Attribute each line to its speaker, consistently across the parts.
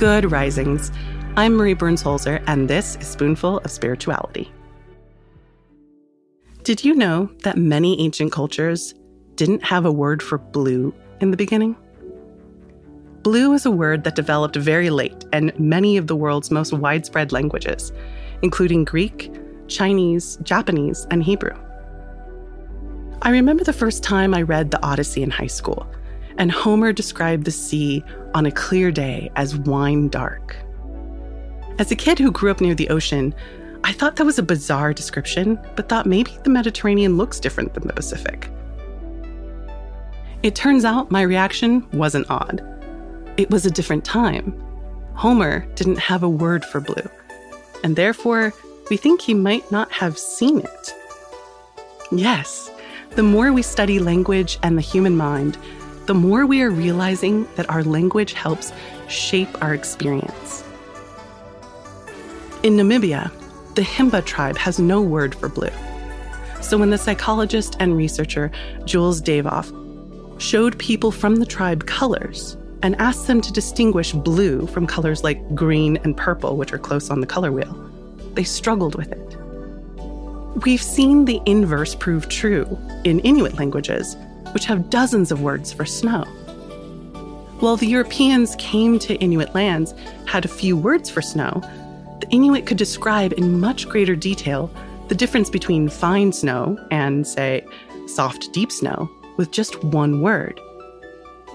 Speaker 1: Good risings. I'm Marie Burns Holzer, and this is Spoonful of Spirituality. Did you know that many ancient cultures didn't have a word for blue in the beginning? Blue is a word that developed very late in many of the world's most widespread languages, including Greek, Chinese, Japanese, and Hebrew. I remember the first time I read the Odyssey in high school, and Homer described the sea on a clear day as wine dark. As a kid who grew up near the ocean, I thought that was a bizarre description, but thought maybe the Mediterranean looks different than the Pacific. It turns out my reaction wasn't odd. It was a different time. Homer didn't have a word for blue, and therefore we think he might not have seen it. Yes, the more we study language and the human mind, the more we are realizing that our language helps shape our experience. In Namibia, the Himba tribe has no word for blue. So when the psychologist and researcher Jules Davidoff showed people from the tribe colors and asked them to distinguish blue from colors like green and purple, which are close on the color wheel, they struggled with it. We've seen the inverse prove true in Inuit languages, which have dozens of words for snow. While the Europeans came to Inuit lands, had a few words for snow, the Inuit could describe in much greater detail the difference between fine snow and, say, soft, deep snow with just one word.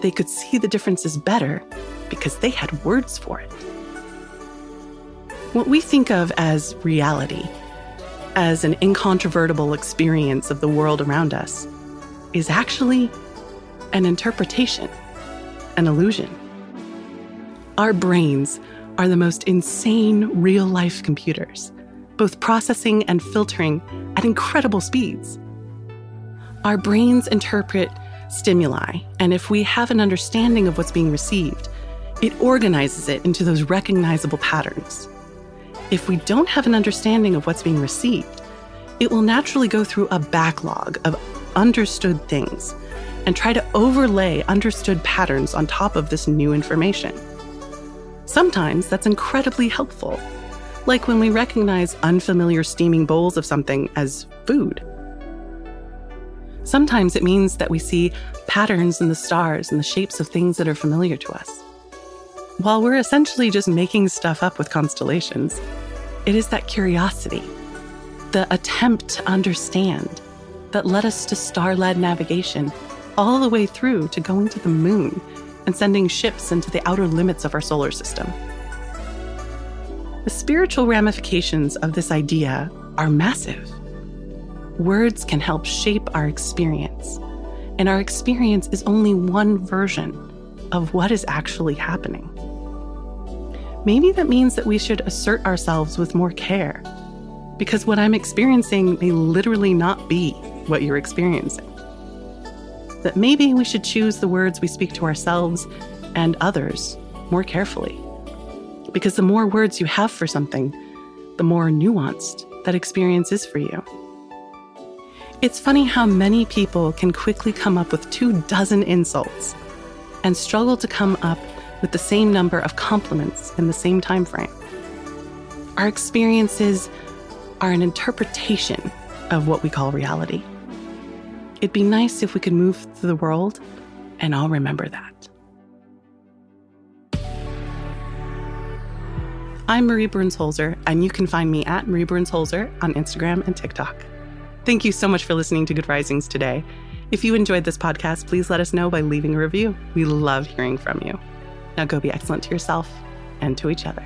Speaker 1: They could see the differences better because they had words for it. What we think of as reality, as an incontrovertible experience of the world around us, is actually an interpretation, an illusion. Our brains are the most insane real life computers, both processing and filtering at incredible speeds. Our brains interpret stimuli, and if we have an understanding of what's being received, it organizes it into those recognizable patterns. If we don't have an understanding of what's being received, it will naturally go through a backlog of understood things and try to overlay understood patterns on top of this new information. Sometimes that's incredibly helpful, like when we recognize unfamiliar steaming bowls of something as food. Sometimes it means that we see patterns in the stars and the shapes of things that are familiar to us. While we're essentially just making stuff up with constellations, it is that curiosity, the attempt to understand, that led us to star led navigation all the way through to going to the moon and sending ships into the outer limits of our solar system. The spiritual ramifications of this idea are massive. Words can help shape our experience, and our experience is only one version of what is actually happening. Maybe that means that we should assert ourselves with more care, because what I'm experiencing may literally not be what you're experiencing that maybe we should choose the words we speak to ourselves and others more carefully. Because the more words you have for something, the more nuanced that experience is for you. It's funny how many people can quickly come up with two dozen insults and struggle to come up with the same number of compliments in the same time frame. Our experiences are an interpretation of what we call reality. It'd be nice if we could move through the world, and I'll remember that. I'm Marie Burns Holzer, and you can find me at Marie Burns Holzer on Instagram and TikTok. Thank you so much for listening to Good Risings today. If you enjoyed this podcast, please let us know by leaving a review. We love hearing from you. Now go be excellent to yourself and to each other.